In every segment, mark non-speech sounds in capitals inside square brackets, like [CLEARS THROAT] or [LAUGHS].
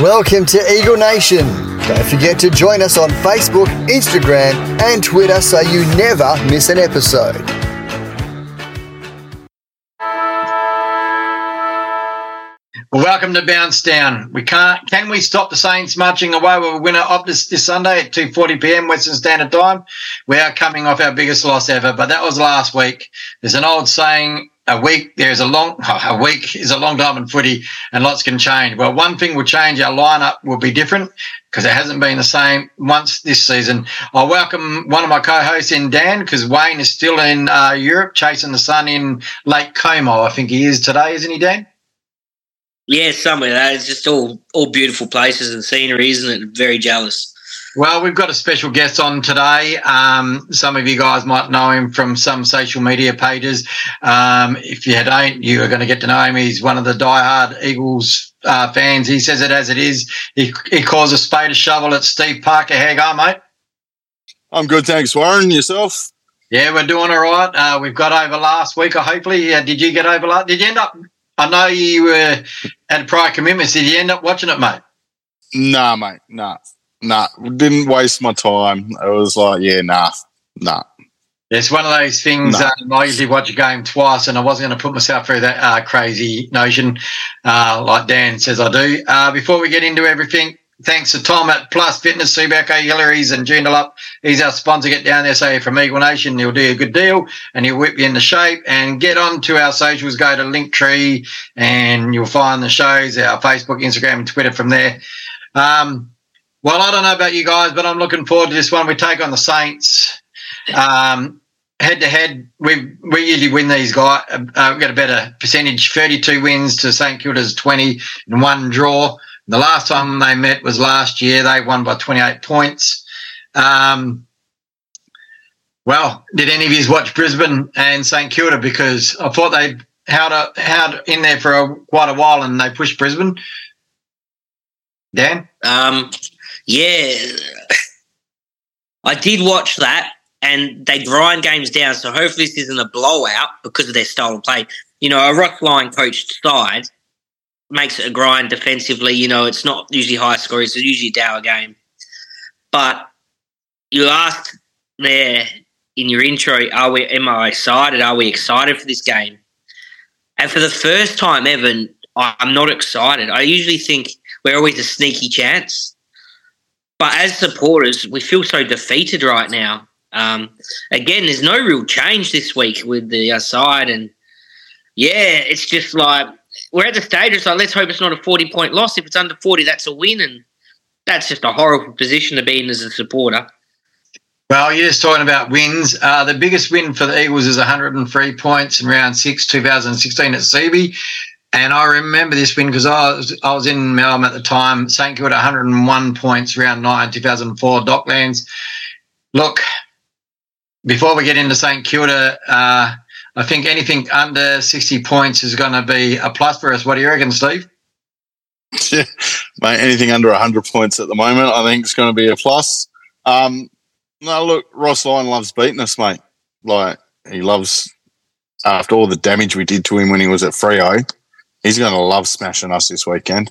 Welcome to Eagle Nation. Don't forget to join us on Facebook, Instagram, and Twitter so you never miss an episode. Welcome to Bounce Down. We can't. Can we stop the Saints marching away with a winner of this, Sunday at two forty p.m. Western Standard Time? We are coming off our biggest loss ever, but that was last week. There's an old saying: a week there's a long [LAUGHS] a week is a long time in footy, and lots can change. Well, one thing will change: our lineup will be different because it hasn't been the same once this season. I welcome one of my co-hosts in Dan because Wayne is still in uh, Europe chasing the sun in Lake Como. I think he is today, isn't he, Dan? Yeah, somewhere. That it's just all all beautiful places and scenery, isn't it? Very jealous. Well, we've got a special guest on today. Um, some of you guys might know him from some social media pages. Um, if you don't, you are going to get to know him. He's one of the diehard Eagles uh, fans. He says it as it is. He, he calls a spade a shovel at Steve Parker. How you going, mate? I'm good, thanks, Warren. Yourself? Yeah, we're doing all right. Uh, we've got over last week. Hopefully, uh, did you get over last? Did you end up I know you uh, had prior commitments. Did you end up watching it, mate? Nah, mate. Nah, nah. Didn't waste my time. It was like, yeah, nah, nah. It's one of those things. Nah. Um, I usually watch a game twice, and I wasn't going to put myself through that uh, crazy notion, uh, like Dan says I do. Uh, before we get into everything, thanks to Tom at Plus Fitness, Subiaco, Hillarys, and Joondalup. He's our sponsor. Get down there, say from Eagle Nation. He'll do a good deal and he'll whip you into shape. And get on to our socials. Go to Linktree and you'll find the shows, our Facebook, Instagram, and Twitter from there. Um, well, I don't know about you guys, but I'm looking forward to this one. We take on the Saints. Um, head to head, we we usually win these guys. Uh, we've got a better percentage, 32 wins to St Kilda's 20 and one draw. The last time they met was last year. They won by 28 points. Um, well, did any of you watch Brisbane and St Kilda? Because I thought they held, a, in there for a, quite a while and they pushed Brisbane. Dan? Um, yeah. I did watch that and they grind games down. So hopefully this isn't a blowout because of their style of play. You know, a Ross Lyon coached side makes it a grind defensively. You know, it's not usually high scoring, it's usually a dour game. But you asked there in your intro, are we am I excited? Are we excited for this game? And for the first time ever, I'm not excited. I usually think we're always a sneaky chance. But as supporters, we feel so defeated right now. Um, again, there's no real change this week with the side, and yeah, it's just like we're at the stage. It's like let's hope it's not a forty point loss. If it's under forty, that's a win, and that's just a horrible position to be in as a supporter. Well, you're just talking about wins. Uh, the biggest win for the Eagles is 103 points in round six, 2016 at Subi. And I remember this win because I was, I was in Melbourne at the time. St Kilda 101 points, round nine, 2004, Docklands. Look, before we get into St Kilda, uh, I think anything under 60 points is going to be a plus for us. What do you reckon, Steve? Yeah, [LAUGHS] mate, anything under 100 points at the moment, I think it's going to be a plus. Um, no, look, Ross Lyon loves beating us, mate. Like, he loves, after all the damage we did to him when he was at Freo, he's going to love smashing us this weekend.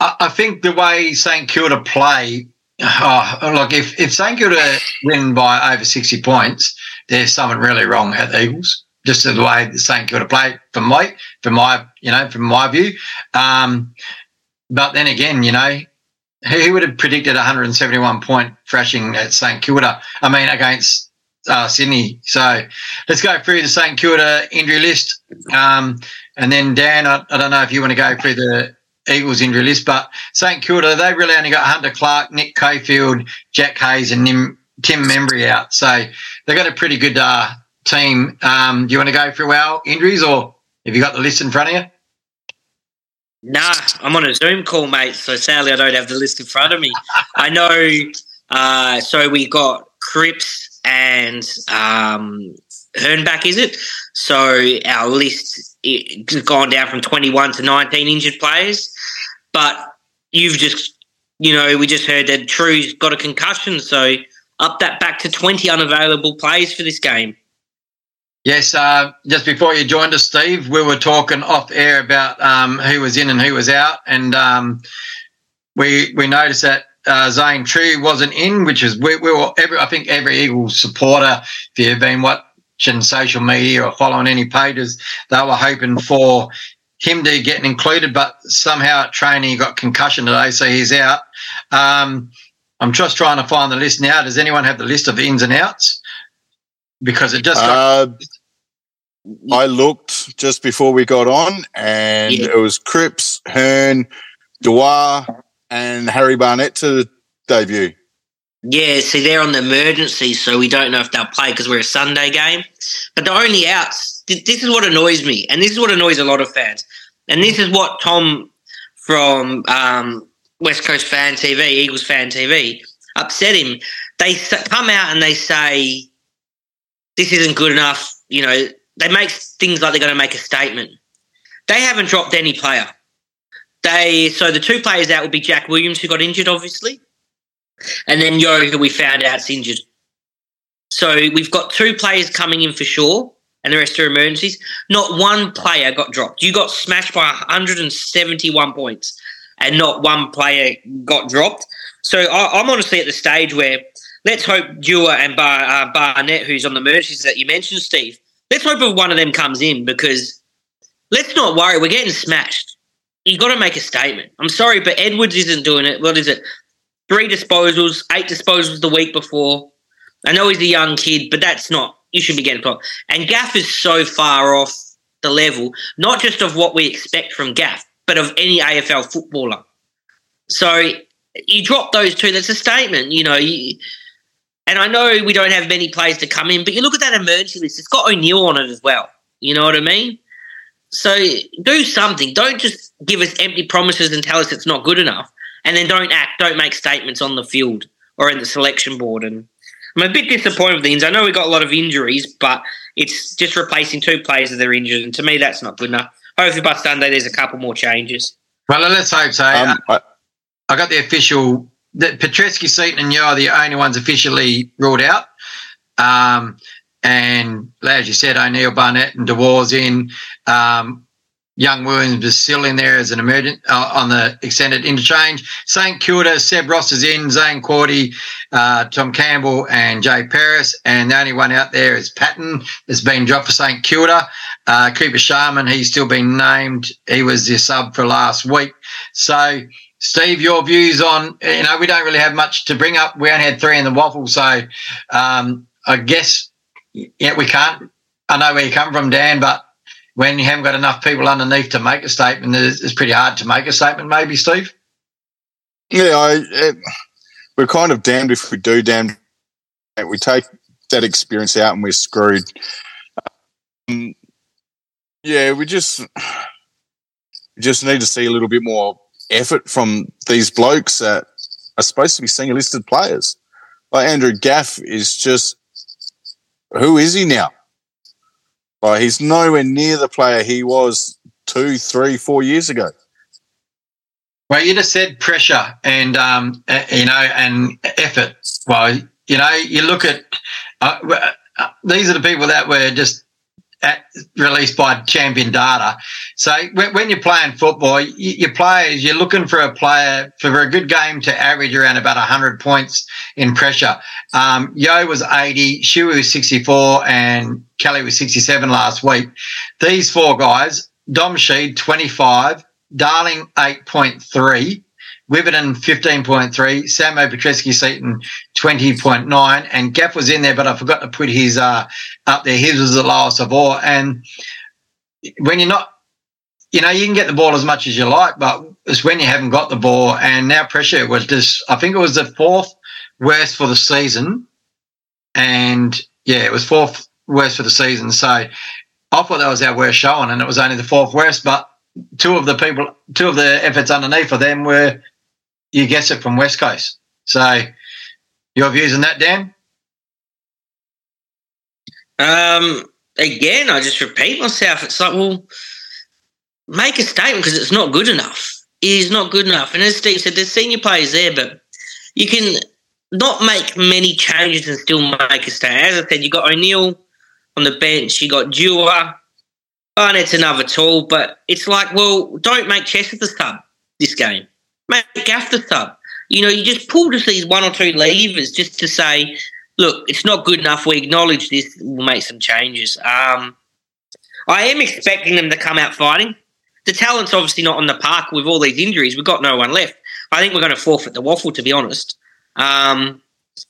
I think the way St Kilda play, oh, look, if, if St Kilda win by over 60 points, there's something really wrong at the Eagles. Just the way the St Kilda play, from my, from my, you know, from my view. Um, but then again, you know, who would have predicted 171 point thrashing at St Kilda? I mean, against uh, Sydney. So let's go through the St Kilda injury list. Um, and then Dan, I, I, don't know if you want to go through the Eagles injury list, but St Kilda, they really only got Hunter Clark, Nick Coffield, Jack Hayes, and Nim, Tim Membrey out. So they've got a pretty good uh, team. Um, do you want to go through our injuries or have you got the list in front of you? Nah, I'm on a Zoom call, mate. So sadly, I don't have the list in front of me. I know. Uh, so we got Cripps and um, Hernbach, is it? So our list has gone down from 21 to 19 injured players. But you've just, you know, we just heard that Trew's got a concussion. So up that back to 20 unavailable players for this game. Yes, uh, just before you joined us, Steve, we were talking off air about um, who was in and who was out, and um, we we noticed that uh, Zane Trew wasn't in, which is we, we were every I think every Eagles supporter, if you've been watching social media or following any pages, they were hoping for him to get included, but somehow at training he got concussion today, so he's out. Um, I'm just trying to find the list now. Does anyone have the list of the ins and outs? Because it just got. Uh, I looked just before we got on, and Yeah. it was Cripps, Hearn, Dewar, and Harry Barnett to debut. Yeah, see, they're on the emergency, so we don't know if they'll play because we're a Sunday game. But the only outs, th- this is what annoys me, and this is what annoys a lot of fans. And this is what Tom from um, West Coast Fan TV, Eagles Fan TV, upset him. They come out and they say, this isn't good enough. You know, they make things like they're going to make a statement. They haven't dropped any player. They so the two players out will be Jack Williams, who got injured, obviously, and then Yeo, who we found out's injured. So we've got two players coming in for sure, and the rest are emergencies. Not one player got dropped. You got smashed by 171 points, and not one player got dropped. So I, I'm honestly at the stage where let's hope Dewar and Bar, uh, Barnett, who's on the emergencies that you mentioned, Steve, let's hope if one of them comes in because let's not worry. We're getting smashed. You got to make a statement. I'm sorry, but Edwards isn't doing it. What is it? Three disposals, eight disposals the week before. I know he's a young kid, but that's not. You should be getting caught. And Gaff is so far off the level, not just of what we expect from Gaff, but of any AFL footballer. So you drop those two. That's a statement, you know. You, and I know we don't have many players to come in, but you look at that emergency list. It's got O'Neill on it as well. You know what I mean? So do something. Don't just give us empty promises and tell us it's not good enough, and then don't act. Don't make statements on the field or in the selection board. And I'm a bit disappointed with the Ins. I know we got a lot of injuries, but it's just replacing two players that are injured, and to me, that's not good enough. Hopefully, by Sunday, there's a couple more changes. Well, let's hope so. Um, I, I got the official. The Petrevski, Seton, and Yeo are the only ones officially ruled out. Um, and as you said, O'Neill, Barnett, and DeWar's in. Um, Young Williams is still in there as an emergent uh, on the extended interchange. St Kilda, Seb Ross is in, Zaine Cordy, uh, Tom Campbell, and Jay Paris. And the only one out there is Patton, that's been dropped for St Kilda. Uh, Cooper Sharman, he's still been named. He was the sub for last week. So, Steve, your views on, you know, we don't really have much to bring up. We only had three in the waffle. So, um, I guess, yeah, we can't. I know where you come from, Dan, but when you haven't got enough people underneath to make a statement, it's, pretty hard to make a statement, maybe, Steve. yeah, I, it, we're kind of damned if we do, damned. We take that experience out and we're screwed. Um, yeah, we just just need to see a little bit more effort from these blokes that are supposed to be senior listed players. Like Andrew Gaff is just who is he now? Like he's nowhere near the player he was two, three, four years ago. Well, you just said pressure and um, uh, you know and effort. Well, you know, you look at uh, uh, these are the people that were just at, released by Champion Data. So when, when you're playing football, you, your players you're looking for a player for a good game to average around about 100 points in pressure. Um, Yeo was 80, Shuey was 64, and Kelly was 67 last week. These four guys, Dom Sheed 25. Darling 8.3, Witherden 15.3, Samo Petrevski-Seton 20.9, and Gaff was in there, but I forgot to put his uh, up there. His was the lowest of all. And when you're not, you know, you can get the ball as much as you like, but it's when you haven't got the ball. And now pressure was just, I think it was the fourth worst for the season. And yeah, it was fourth worst for the season. So I thought that was our worst showing, and it was only the fourth worst, but two of the people, two of the efforts underneath of them were, you guess it, from West Coast. So, your views on that, Dan? Um, again, I just repeat myself. It's like, well, make a statement because it's not good enough. It is not good enough. And as Steve said, there's senior players there, but you can not make many changes and still make a statement. As I said, you got O'Neill on the bench. You got Dewar. And it's another tool, but it's like, well, don't make chess Chesser the sub this game. Make Gaff sub. You know, you just pull just these one or two levers just to say, look, it's not good enough. We acknowledge this. We'll make some changes. Um, I am expecting them to come out fighting. The talent's obviously not on the park with all these injuries. We've got no one left. I think we're going to forfeit the waffle, to be honest. Um,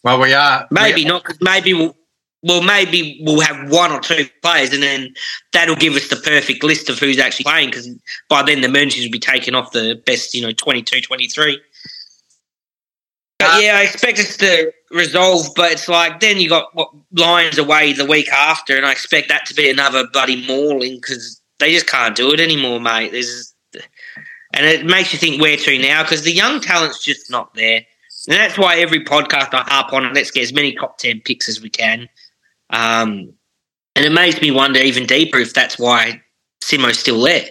well, we are. Maybe we, not. Maybe we'll, well, maybe we'll have one or two players, and then that'll give us the perfect list of who's actually playing. Because by then, the emergencies will be taken off the best, you know, 22, 23. But yeah, I expect us to resolve, but it's like then you got what Lions away the week after, and I expect that to be another bloody mauling because they just can't do it anymore, mate. There's, and it makes you think where to now because the young talent's just not there. And that's why every podcast I harp on, let's get as many top 10 picks as we can. Um, and it makes me wonder even deeper if that's why Simo's still there.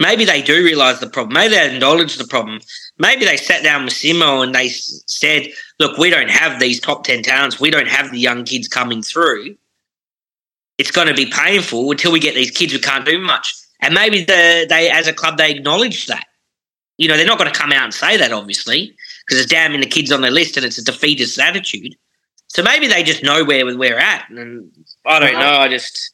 Maybe they do realise the problem. Maybe they acknowledge the problem. Maybe they sat down with Simo and they said, look, we don't have these top 10 talents. We don't have the young kids coming through. It's going to be painful until we get these kids who can't do much. And maybe the, they, as a club, they acknowledge that. You know, they're not going to come out and say that, obviously, because it's damning the kids on their list and it's a defeatist attitude. So maybe they just know where we're at, and I don't know. I just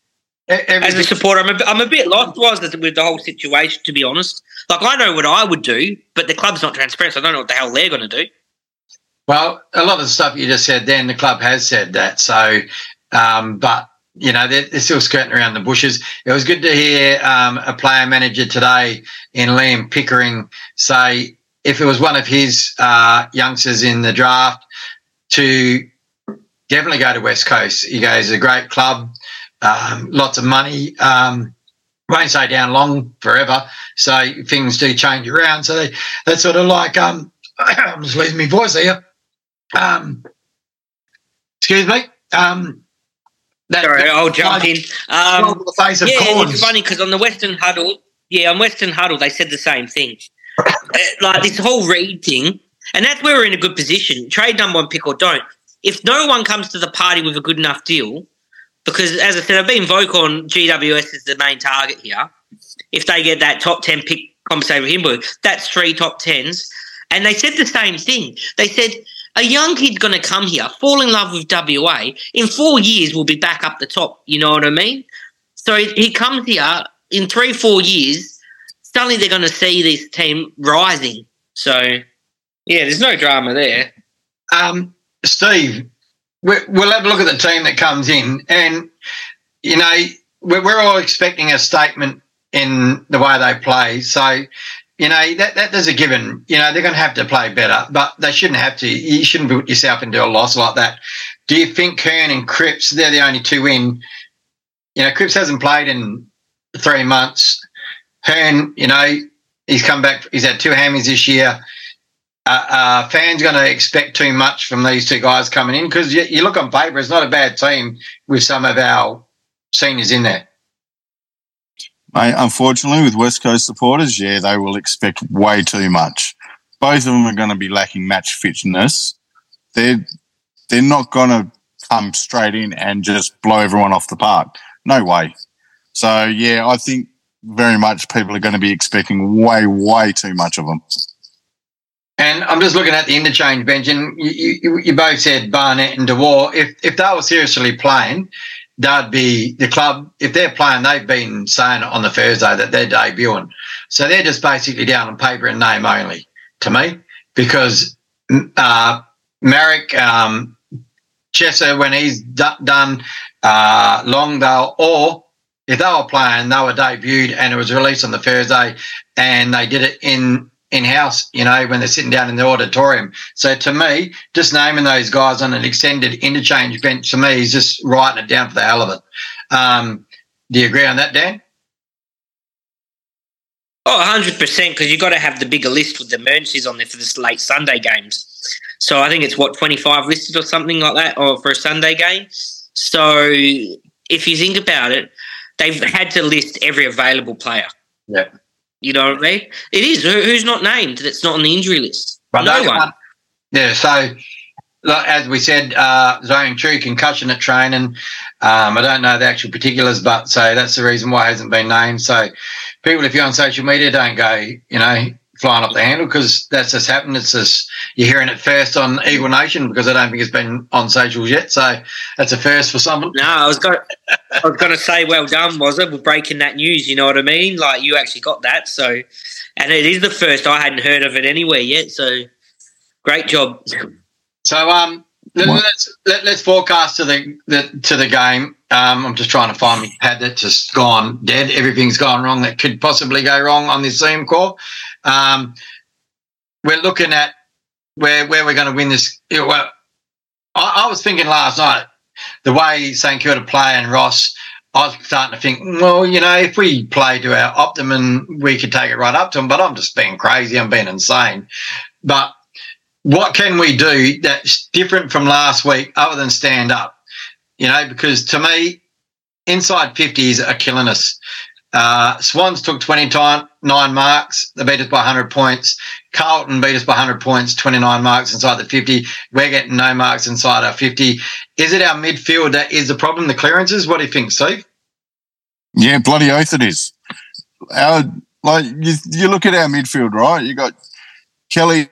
as a supporter, I'm a, I'm a bit lost was with the whole situation. To be honest, like I know what I would do, but the club's not transparent. So I don't know what the hell they're going to do. Well, a lot of the stuff you just said, then the club has said that. So, um, but you know they're, they're, still skirting around the bushes. It was good to hear um, a player manager today in Liam Pickering say if it was one of his uh, youngsters in the draft to definitely go to West Coast. He goes, a great club, um, lots of money. Um, won't stay down long forever. So things do change around. So they, that's sort of like, um, [CLEARS THROAT] I'm just losing my voice here. Um, excuse me. Um, that, Sorry, that, I'll jump in. Um, the face of yeah, it's funny because on the Western Huddle, yeah, on Western Huddle, they said the same thing. uh, like this whole Reid thing, and that's where we're in a good position. Trade number one pick or don't if no one comes to the party with a good enough deal, because as I said, I've been vocal on GWS as the main target here. If they get that top 10 pick conversation with him, that's three top 10s. And they said the same thing. They said, a young kid's going to come here, fall in love with WA. In four years, we'll be back up the top. You know what I mean? So he comes here in three, four years. Suddenly, they're going to see this team rising. So, yeah, there's no drama there. Um, Steve, we'll have a look at the team that comes in, and you know we're all expecting a statement in the way they play. So, you know that that there's a given. You know they're going to have to play better, but they shouldn't have to. You shouldn't put yourself into a loss like that. Do you think Kern and Cripps they're the only two in? You know, Cripps hasn't played in three months. Hearn, you know, he's come back. He's had two hammies this year uh, uh, fans going to expect too much from these two guys coming in? Because you, you, look on paper, it's not a bad team with some of our seniors in there. Mate, unfortunately, with West Coast supporters, yeah, they will expect way too much. Both of them are going to be lacking match fitness. They're they're not going to come straight in and just blow everyone off the park. No way. So yeah, I think very much people are going to be expecting way, way too much of them. And I'm just looking at the interchange bench, and you, you, you both said Barnett and DeWar. If if they were seriously playing, they'd be the club. If they're playing, they've been saying on the Thursday that they're debuting. So they're just basically down on paper and name only to me because uh, Merrick, um, Chesser, when he's d- done, uh, Longdale, or if they were playing, they were debuted and it was released on the Thursday and they did it in in house, you know, when they're sitting down in the auditorium. So to me, just naming those guys on an extended interchange bench to me is just writing it down for the hell of it. Um, do you agree on that, Dan? Oh, 100%, because you've got to have the bigger list with the emergencies on there for this late Sunday games. So I think it's what, 25 listed or something like that, or for a Sunday game. So if you think about it, they've had to list every available player. Yeah. You know what I mean? It is. Who's not named that's not on the injury list? But no one. Yeah, so as we said, uh, Zane Trew concussion at training. Um, I don't know the actual particulars, but so that's the reason why it hasn't been named. So, people, if you're on social media, don't go, you know, flying up the handle because that's just happened. It's just you're hearing it first on Eagle Nation because I don't think it's been on socials yet. So that's a first for someone. No, I was going, I was going to say, well done, was it, with breaking that news? You know what I mean? Like you actually got that. So, and it is the first I hadn't heard of it anywhere yet. So, great job. So, um, let's let, us let us forecast to the, the to the game. Um, I'm just trying to find my pad that's just gone dead. Everything's gone wrong that could possibly go wrong on this Zoom call. Um, we're looking at where where we're going to win this. Well, I, I was thinking last night the way St Kilda play and Ross. I was starting to think, well, you know, if we play to our optimum, we could take it right up to them. But I'm just being crazy. I'm being insane. But what can we do that's different from last week other than stand up? You know, because to me, inside 50s are killing us. Uh, Swans took 29 marks. They beat us by 100 points. Carlton beat us by 100 points, 29 marks inside the 50. We're getting no marks inside our 50. Is it our midfield that is the problem, the clearances? What do you think, Steve? Yeah, bloody oath it is. Our, like you, you look at our midfield, right? You got Kelly,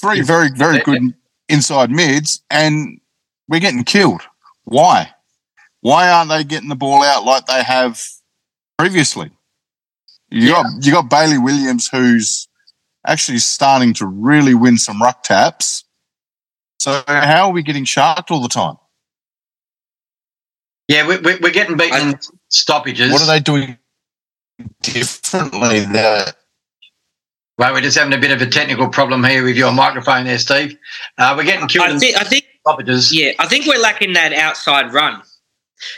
three very, very good inside mids, and we're getting killed. Why? Why aren't they getting the ball out like they have previously? You yeah. got you got Bailey Williams, who's actually starting to really win some ruck taps. So how are we getting sharked all the time? Yeah, we, we, are getting beaten I, stoppages. What are they doing differently there? Right, we're just having a bit of a technical problem here with your microphone there, Steve. Uh, we're getting killed. I think, I think stoppages. Yeah, I think we're lacking that outside run.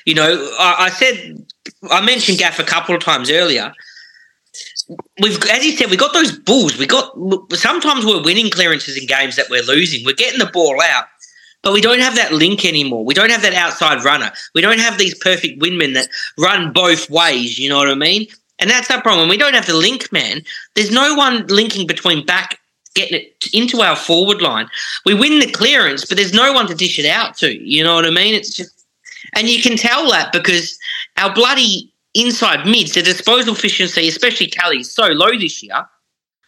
You know, I, I said I mentioned Gaff a couple of times earlier. We've, as you said, we got those bulls. We got sometimes we're winning clearances in games that we're losing. We're getting the ball out, but we don't have that link anymore. We don't have that outside runner. We don't have these perfect windmen that run both ways. You know what I mean? And that's our problem. We don't have the link man. There's no one linking between back getting it into our forward line. We win the clearance, but there's no one to dish it out to. You know what I mean? It's just and you can tell that because our bloody inside mids, the disposal efficiency, especially Kelly, is so low this year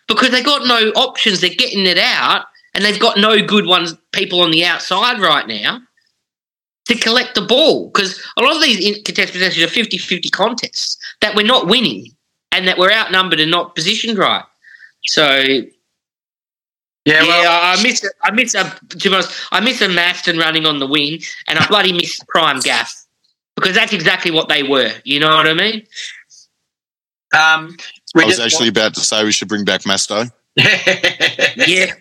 because they got no options. They're getting it out, and they've got no good ones people on the outside right now to collect the ball because a lot of these contest possessions are 50-50 contests that we're not winning and that we're outnumbered and not positioned right. So yeah, yeah, well, I miss I miss a to be honest, I miss a Masten running on the wing, and I bloody miss Prime Gaff because that's exactly what they were. You know what I mean? Um, I was actually about to say we should bring back Masto. [LAUGHS] yeah,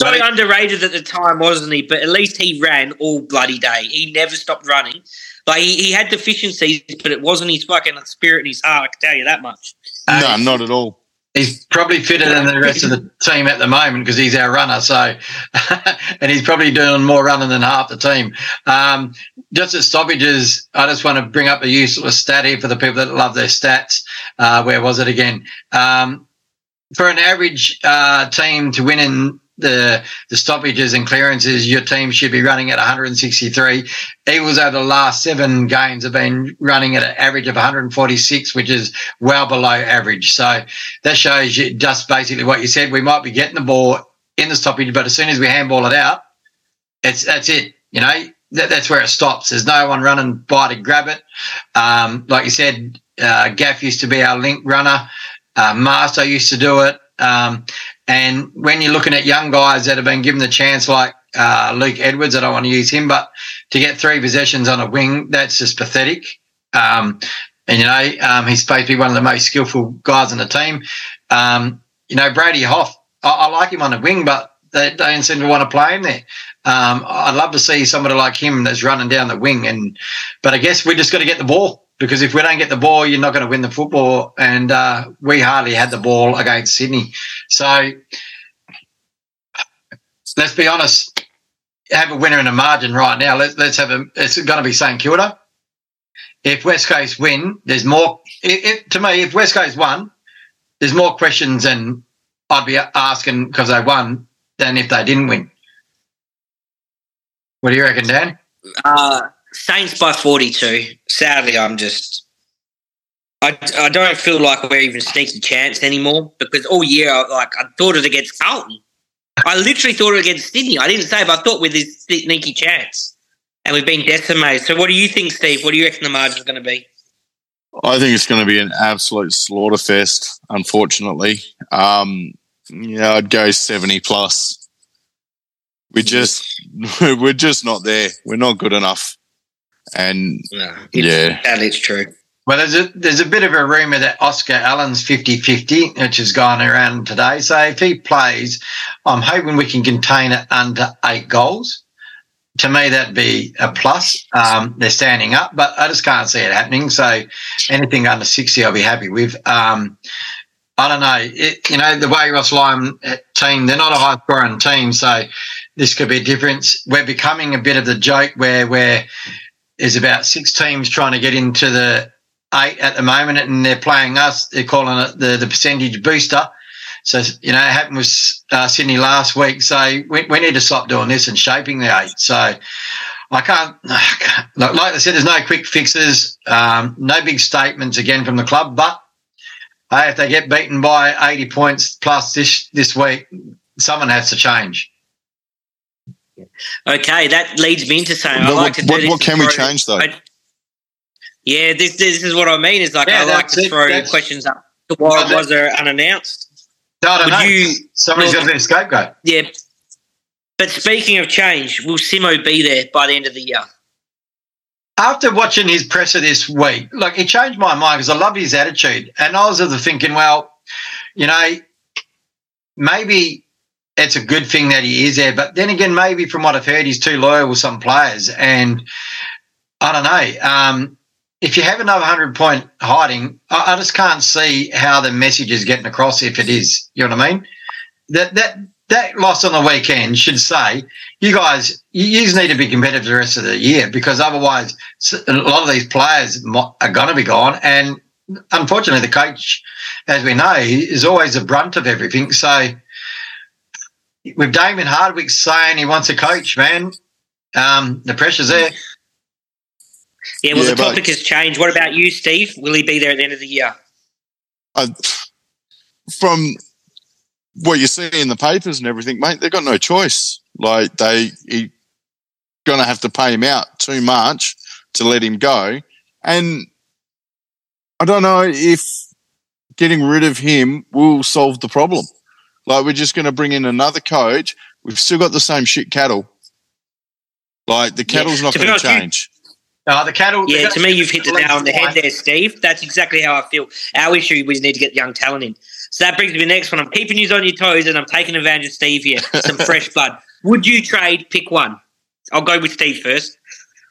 so underrated at the time, wasn't he? But at least he ran all bloody day. He never stopped running. Like he, he had deficiencies, but it wasn't his fucking spirit and his heart. I can tell you that much. No, um, not at all he's probably fitter than the rest of the team at the moment because he's our runner. So, [LAUGHS] and he's probably doing more running than half the team. Um, just at stoppages, I just want to bring up a useless stat here for the people that love their stats. Uh, where was it again? Um, for an average uh, team to win in the the stoppages and clearances, your team should be running at 163. Eagles over the last seven games have been running at an average of 146, which is well below average. So that shows you just basically what you said. We might be getting the ball in the stoppage, but as soon as we handball it out, it's that's it. You know, that, that's where it stops. There's no one running by to grab it. Um, like you said, uh, Gaff used to be our link runner. Uh, Master used to do it. Um, and when you're looking at young guys that have been given the chance, like uh, Luke Edwards, I don't want to use him, but to get three possessions on a wing, that's just pathetic. Um, and you know, um, he's supposed to be one of the most skillful guys on the team. Um, you know, Brady Hough, I, I, like him on the wing, but they, don't seem to want to play him there. Um, I'd love to see somebody like him that's running down the wing, and but I guess we just got to get the ball because if we don't get the ball, you're not going to win the football. And uh, we hardly had the ball against Sydney. So let's be honest, have a winner in a margin right now. Let's, let's have a, it's going to be St Kilda. If West Coast win, there's more, it, it, to me, if West Coast won, there's more questions than I'd be asking because they won than if they didn't win. What do you reckon, Dan? Uh, Saints by 42. Sadly, I'm just. I, I don't feel like we're even sneaky chance anymore because all year, I, like I thought it against Carlton. I literally thought it against Sydney. I didn't say, but I thought with this sneaky chance, and we've been decimated. So, what do you think, Steve? What do you reckon the margin's going to be? I think it's going to be an absolute slaughter fest. Unfortunately, um, yeah, I'd go seventy plus. We just [LAUGHS] we're just not there. We're not good enough. And No, Yeah. that is true. Well, there's a there's a bit of a rumour that Oscar Allen's 50-50, which has gone around today. So if he plays, I'm hoping we can contain it under eight goals. To me, that'd be a plus. Um, they're standing up, but I just can't see it happening. So anything under 60, I'll be happy with. Um, I don't know. It, you know, the way Ross Lyon uh, team, they're not a high scoring team. So this could be a difference. We're becoming a bit of the joke where we're there's about six teams trying to get into the eight at the moment, and they're playing us. They're calling it the, the percentage booster. So, you know, it happened with uh, Sydney last week. So we, we need to stop doing this and shaping the eight. So I can't, [SIGHS] I can't like, I said, there's no quick fixes, um, no big statements again from the club. But hey, if they get beaten by 80 points plus this, this week, someone has to change. Okay, that leads me into saying I But like what, to do what, this what can we throw- change though? I- yeah, this this is what I mean. Is like Yeah, I like to it. throw That's- questions up to why Well, was there unannounced? I don't Would know. you- Somebody's well- got to be scapegoat. Yeah. But speaking of change, will Simo be there by the end of the year? after watching his presser this week, like he changed my mind because I love his attitude. And I was of the thinking, well, you know, maybe it's a good thing that he is there. But then again, maybe from what I've heard, he's too loyal with some players. And I don't know. Um, if you have another 100 point hiding, I, I just can't see how the message is getting across if it is. You know what I mean? That, that, that loss on the weekend should say, you guys, you, need to be competitive the rest of the year because otherwise, a lot of these players are going to be gone. And unfortunately, the coach, as we know, is always the brunt of everything. So, with Damien Hardwick saying he wants a coach, man, um, the pressure's there. Yeah, well, Yeah, the topic has changed. What about you, Steve? Will he be there at the end of the year? I, from what you see in the papers and everything, mate, they've got no choice. Like they he, gonna have to pay him out too much to let him go, and I don't know if getting rid of him will solve the problem. Like we're just going to bring in another coach. We've still got the same shit cattle. Like the Yeah, cattle's not going to honest, you- change. Uh, the cattle. Yeah, to me, you've hit the nail on the head there, Steve. That's exactly how I feel. Our issue, we need to get young talent in. So that brings me to the next one. I'm keeping you on your toes and I'm taking advantage of Steve here. [LAUGHS] Some fresh blood. Would you trade pick one? I'll go with Steve first.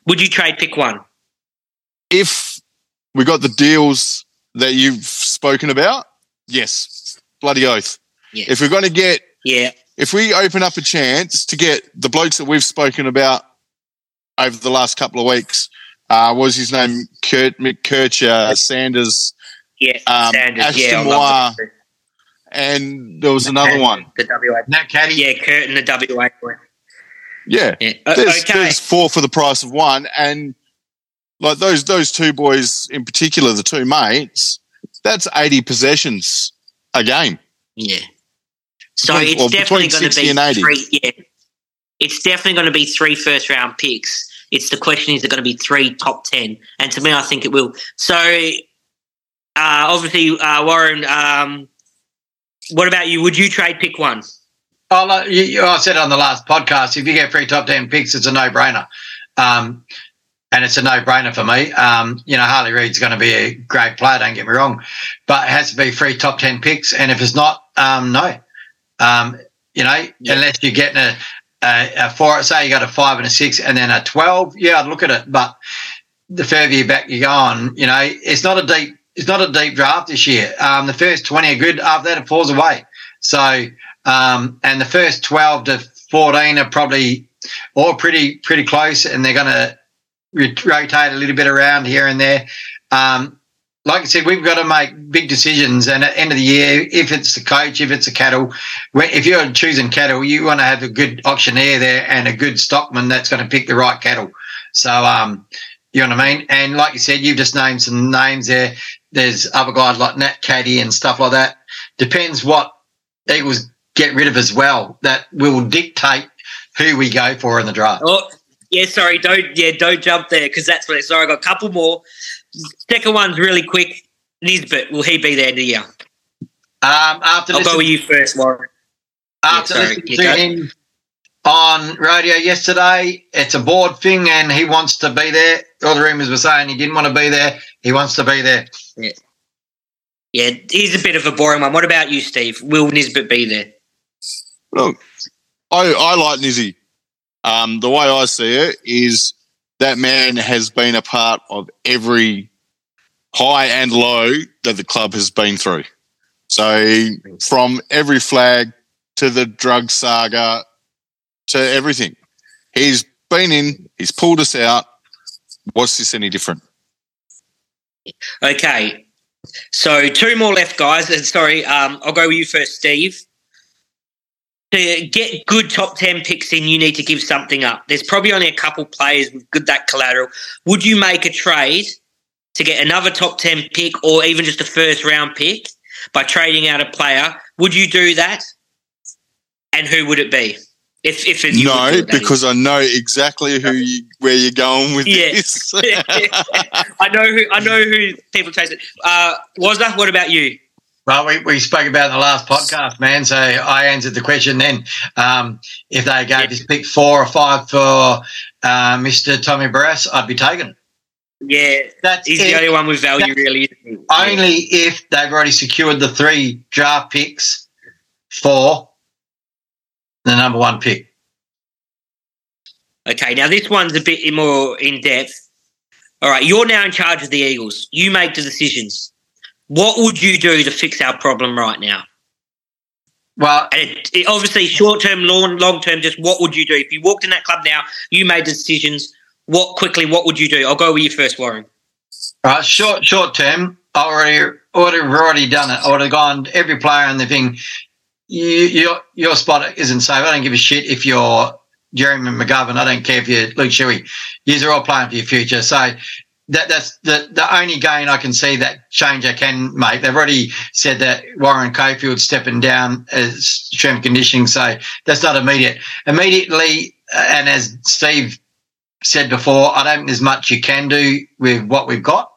Would you trade pick one? if we got the deals that you've spoken about, yes, bloody oath. Yeah. If we're going to get, Yeah. if we open up a chance to get the blokes that we've spoken about over the last couple of weeks, uh, what was his name? Kurt McKercher, Sanders, Yeah. Um, Sanders. Ashton yeah. I Moore, and there was another one. The WA. Nat Caddy. Yeah, Kurt and the WA. boy. Yeah, Yeah. There's, okay. there's four for the price of one, and like those those two boys in particular, the two mates, that's eighty possessions a game. Yeah. So Between- it's well, definitely going to be three. Yeah. It's definitely going to be three first round picks. It's the question: Is it going to be three top ten? And to me, I think it will. So, uh, obviously, uh, Warren. Um, what about you? Would you trade pick one? Oh, like you, you, I said on the last podcast, if you get free top 10 picks, it's a no brainer. Um, and it's a no brainer for me. Um, you know, Harley Reid's going to be a great player, don't get me wrong, but it has to be free top 10 picks. And if it's not, um, no. Um, you know, Yeah. unless you're getting a, a, a four, say you got a five and a six and then a 12, yeah, I'd look at it. But the further you back you go on, you know, it's not a deep, it's not a deep draft this year. Um, the first 20 are good. After that, it falls away. So, um, and the first 12 to 14 are probably all pretty pretty close, and they're going to rotate a little bit around here and there. Um, like I said, we've got to make big decisions. And at the end of the year, if it's the coach, if it's a cattle, if you're choosing cattle, you want to have a good auctioneer there and a good stockman that's going to pick the right cattle. So, um, you know what I mean? And like you said, you've just named some names there. There's other guys like Nat Caddy and stuff like that. Depends what Eagles get rid of as well. That will dictate who we go for in the draft. Oh, yeah, sorry, don't yeah, don't jump there because that's what. It's. Sorry, I got a couple more. Second one's really quick. Nisbett, will he be there in the year? Um, after I'll go with you first, Warren. After yeah, listening to him on radio yesterday, it's a board thing, and he wants to be there. All the rumours were saying he didn't want to be there. He wants to be there. Yeah, yeah. He's a bit of a boring one. What about you, Steve? Will Nisbett be there? Look, I I like Nizzy. Um, the way I see it is that man has been a part of every high and low that the club has been through. So from every flag to the drug saga to everything, he's been in, he's pulled us out. What's this any different? Okay. So two more left, guys. Sorry, um, I'll go with you first, Steve to get good top 10 picks in, you need to give something up. There's probably only a couple players with good that collateral. Would you make a trade to get another top 10 pick or even just a first round pick by trading out a player? Would you do that? And who would it be? If, if it, no, because I know exactly who you, where you're going with yeah. this. [LAUGHS] I know who I know who people chase it. Uh, was that? What about you? Well, we, we spoke about in the last podcast, man. So I answered the question then. Um, if they gave this pick four or five for uh, Mr. Tommy Barrass, I'd be taken. Yeah, that's he's if, the only one with value, really. Only yeah. if they've already secured the three draft picks for the number one pick. Okay, now this one's a bit more in depth. All right, you're now in charge of the Eagles. You make the decisions. What would you do to fix our problem right now? Well, it, it, obviously, short term, long long term. Just what would you do if you walked in that club now? You made decisions. What quickly? What would you do? I'll go with you first, Warren. Uh, short short term. I already would have already done it. I would have gone every player and the thing. You, your your spot isn't safe. I don't give a shit if you're Jeremy McGovern. I don't care if you're Luke Shuey. These are all playing for your future. So that that's the the only gain I can see that change I can make. They've already said that Warren Caulfield stepping down as strength conditioning, so that's not immediate. Immediately, uh, and as Steve said before, I don't think there's much you can do with what we've got.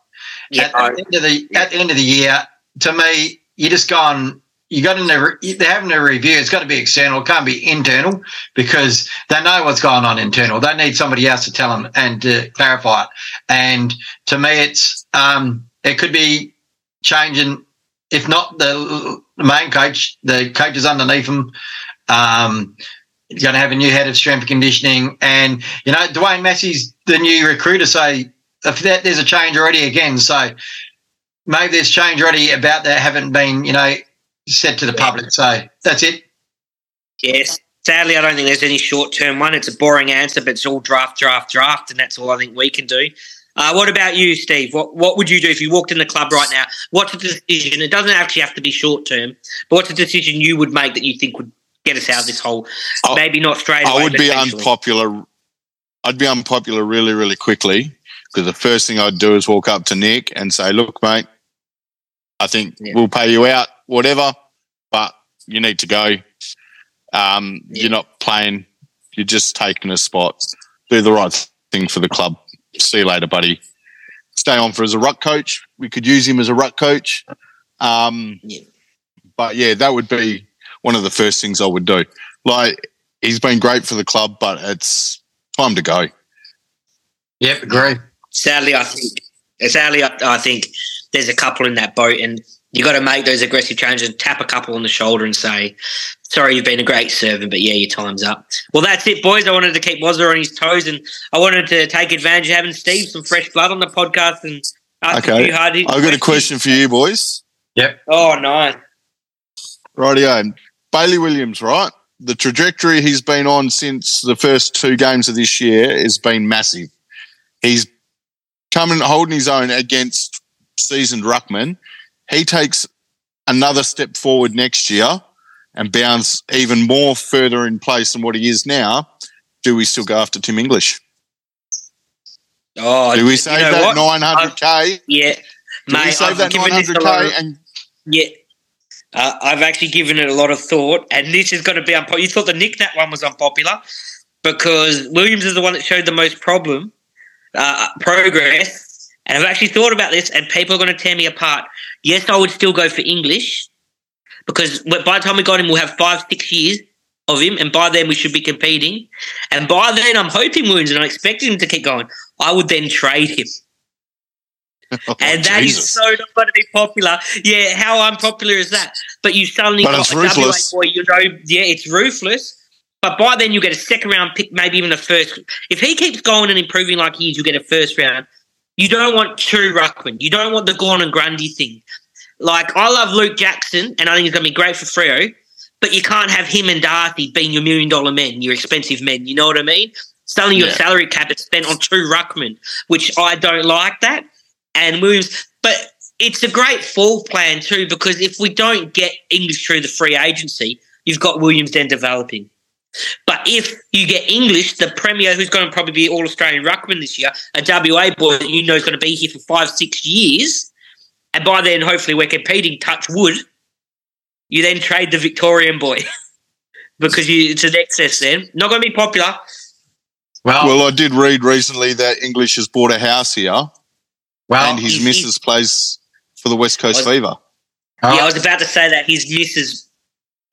Yeah, at, the end of the at the end of the year, to me, you just go on you got to never they're having a review. It's got to be external. It can't be internal because they know what's going on internal. They need somebody else to tell them and to clarify it. And to me, it's um, it could be changing. If not the, the main coach, the coaches underneath them. Um, going to have a new head of strength and conditioning, and you know Dwayne Massey's the new recruiter. So if that there's a change already again, so maybe there's change already about that haven't been you know said to the public. So that's it. Yes. Sadly, I don't think there's any short term one. It's a boring answer, but it's all draft, draft, draft, and that's all I think we can do. Uh, what about you, Steve? What what would you do if you walked in the club right now? What's a decision? It doesn't actually have to be short term, but what's a decision you would make that you think would get us out of this hole? I, Maybe not straight away. I would be unpopular. I'd be unpopular really, really quickly because the first thing I'd do is walk up to Nick and say, "Look, mate, I think yeah. we'll pay you out whatever, but you need to go. Um, yeah. You're not playing. You're just taking a spot. Do the right thing for the club. See you later, buddy. Stay on for as a ruck coach. We could use him as a ruck coach. Um, yeah. But yeah, that would be one of the first things I would do. Like he's been great for the club, but it's time to go. Yep, agree. Sadly, I think sadly I, I think there's a couple in that boat, and you got to make those aggressive changes and tap a couple on the shoulder and say, sorry, you've been a great servant, but yeah, your time's up. Well, that's it, boys. I wanted to keep Wazza on his toes and I wanted to take advantage of having Steve some fresh blood on the podcast and ask okay. I've got questions. a question for you, boys. Yep. Oh, nice. Rightio. Bailey Williams, right? The trajectory he's been on since the first two games of this year has been massive. He's coming holding his own against seasoned ruckman. He takes another step forward next year and bounds even more further in place than what he is now. Do we still go after Tim English? Oh, Do we save you know that what? 900k? Yeah, Do we save I've that given this a lot of- 900k and Yeah. Uh, I've actually given it a lot of thought, and this is going to be unpopular. You thought the Nick Nat one was unpopular because Williams is the one that showed the most problem, uh, progress. And I've actually thought about this, and people are going to tear me apart. Yes, I would still go for English because by the time we got him, we'll have five, six years of him, and by then we should be competing. And by then, I'm hoping wounds, and I'm expecting him to keep going. I would then trade him [LAUGHS] Oh, and that is Jesus. so not going to be popular. Yeah, how unpopular is that? But you suddenly But got a WA boy. You know, yeah, it's ruthless. But by then you get a second round pick, maybe even a first. If he keeps going and improving like he is, you get a first round. You don't want true ruckman. You don't want the Gawn and Grundy thing. Like I love Luke Jackson, and I think he's going to be great for Freo. But you can't have him and Darcy being your million dollar men, your expensive men. You know what I mean? Suddenly your Yeah. salary cap is spent on true ruckman, which I don't like that and Williams. But it's a great fall plan too because if we don't get English through the free agency, you've got Williams then developing. But if you get English, the Premier, who's going to probably be All Australian ruckman this year, a WA boy that you know is going to be here for five, six years, and by then hopefully we're competing. Touch wood. You then trade the Victorian boy [LAUGHS] because you, it's an excess. Then not going to be popular. Well, Well, I did read recently that English has bought a house here well, and his he's- missus plays for the West Coast Was- Fever. oh, Yeah, I was about to say that his missus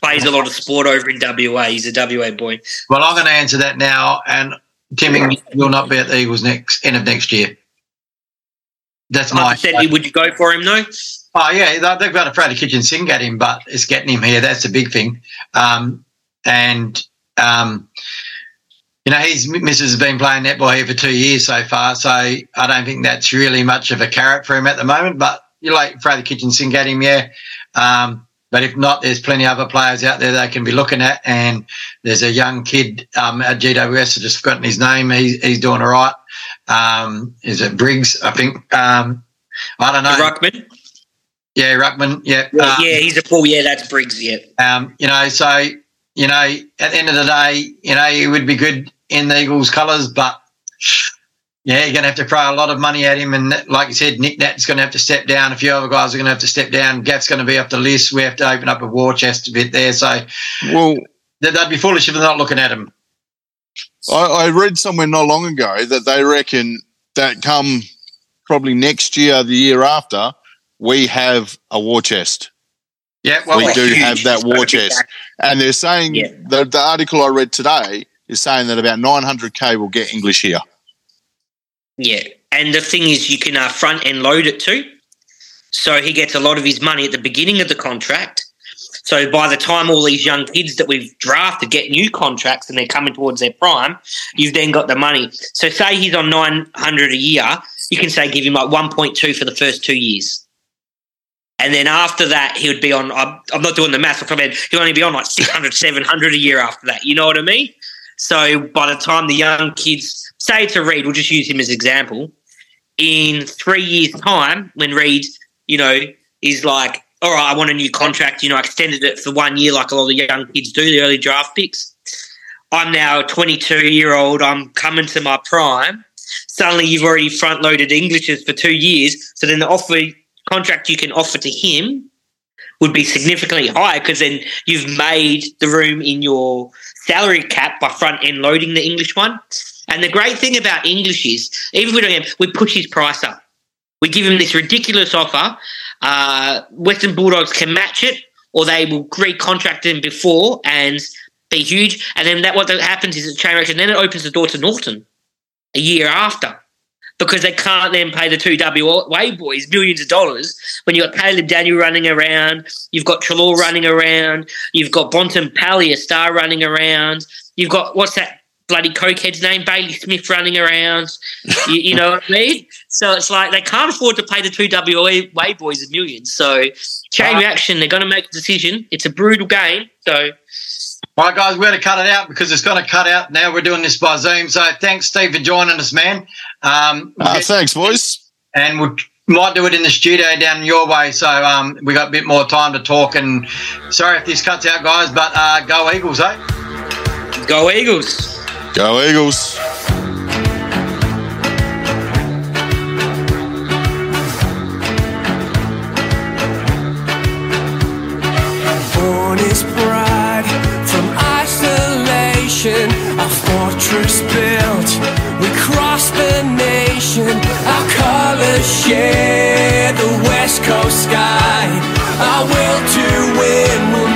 plays a lot of sport over in WA. He's a WA boy. well, I'm going to answer that now, and Tim English will not be at the Eagles next end of next year. That's my. Hypothetically, would you go for him though? Oh yeah, they- they've got a Freddie Kitchen sing at him, but it's getting him here. That's the big thing. Um, and um, you know, his missus has been playing netball here for two years so far, so I don't think that's really much of a carrot for him at the moment. But you like Freddie Kitchen sing at him, yeah. Um, but if not, there's plenty of other players out there they can be looking at. And there's a young kid um, at GWS, I've just forgotten his name. He's, he's doing all right. Um, is it Briggs? I think. Um, I don't know. Ruckman. Yeah, Ruckman. Yeah. Yeah, Um, yeah, he's a bull. Yeah, that's Briggs. Yeah. um, you know, so you know, at the end of the day, you know, it would be good in the Eagles' colours, but yeah, you're going to have to throw a lot of money at him, and like you said, Nic Nat's going to have to step down. A few other guys are going to have to step down. Gaff's going to be off the list. We have to open up a war chest a bit there, so Well, they'd be foolish if they're not looking at him. I, I read somewhere not long ago that they reckon that come probably next year, the year after, we have a war chest. Yeah, well, we do huge. have that war chest. And they're saying Yeah. the, the article I read today is saying that about 900k will get English here. Yeah, and the thing is, you can uh, front end load it too. So he gets a lot of his money at the beginning of the contract. So by the time all these young kids that we've drafted get new contracts and they're coming towards their prime, you've then got the money. So say he's on nine hundred a year, you can say give him like one point two for the first two years. And then after that, he would be on. I'm, I'm not doing the math. Talking about he'll only be on like 600, 700 a year after that. You know what I mean? So by the time the young kids say a Reid, we'll just use him as an example. In three years' time, when Reid, you know, is like, all right, I want a new contract, you know, I extended it for one year like a lot of young kids do, the early draft picks. I'm now a 22 year old, I'm coming to my prime. Suddenly you've already front loaded Englishes for two years. So then the offer contract you can offer to him would be significantly higher because then you've made the room in your salary cap by front end loading the English one. And the great thing about English is, even if we don't have, we push his price up. We give him this ridiculous offer. Uh, Western Bulldogs can match it, or they will recontract him before and be huge. And then that what that happens is it chain reaction. Then it opens the door to Naughton a year after. Because they can't then pay the two WA boys millions of dollars when you've got Caleb Daniel running around, you've got Treloar running around, you've got Bontempelli, a star running around, you've got what's that bloody cokehead's name, Bailey Smith running around. you, you know what I mean? So it's like they can't afford to pay the two WA boys a million. So chain Uh, reaction, they're going to make a decision. It's a brutal game. So All right, guys, we're going to cut it out because it's going to cut out. Now we're doing this by Zoom. So thanks, Steve, for joining us, man. Um, Uh, get- thanks, boys. and we'll might do it in the studio down your way. So um, we got a bit more time to talk. And sorry if this cuts out, guys, but uh, go Eagles, eh? Go Eagles. Go Eagles. Born is pride from isolation, a fortress built. We cross the nation, our colors share the west coast sky. Our will to win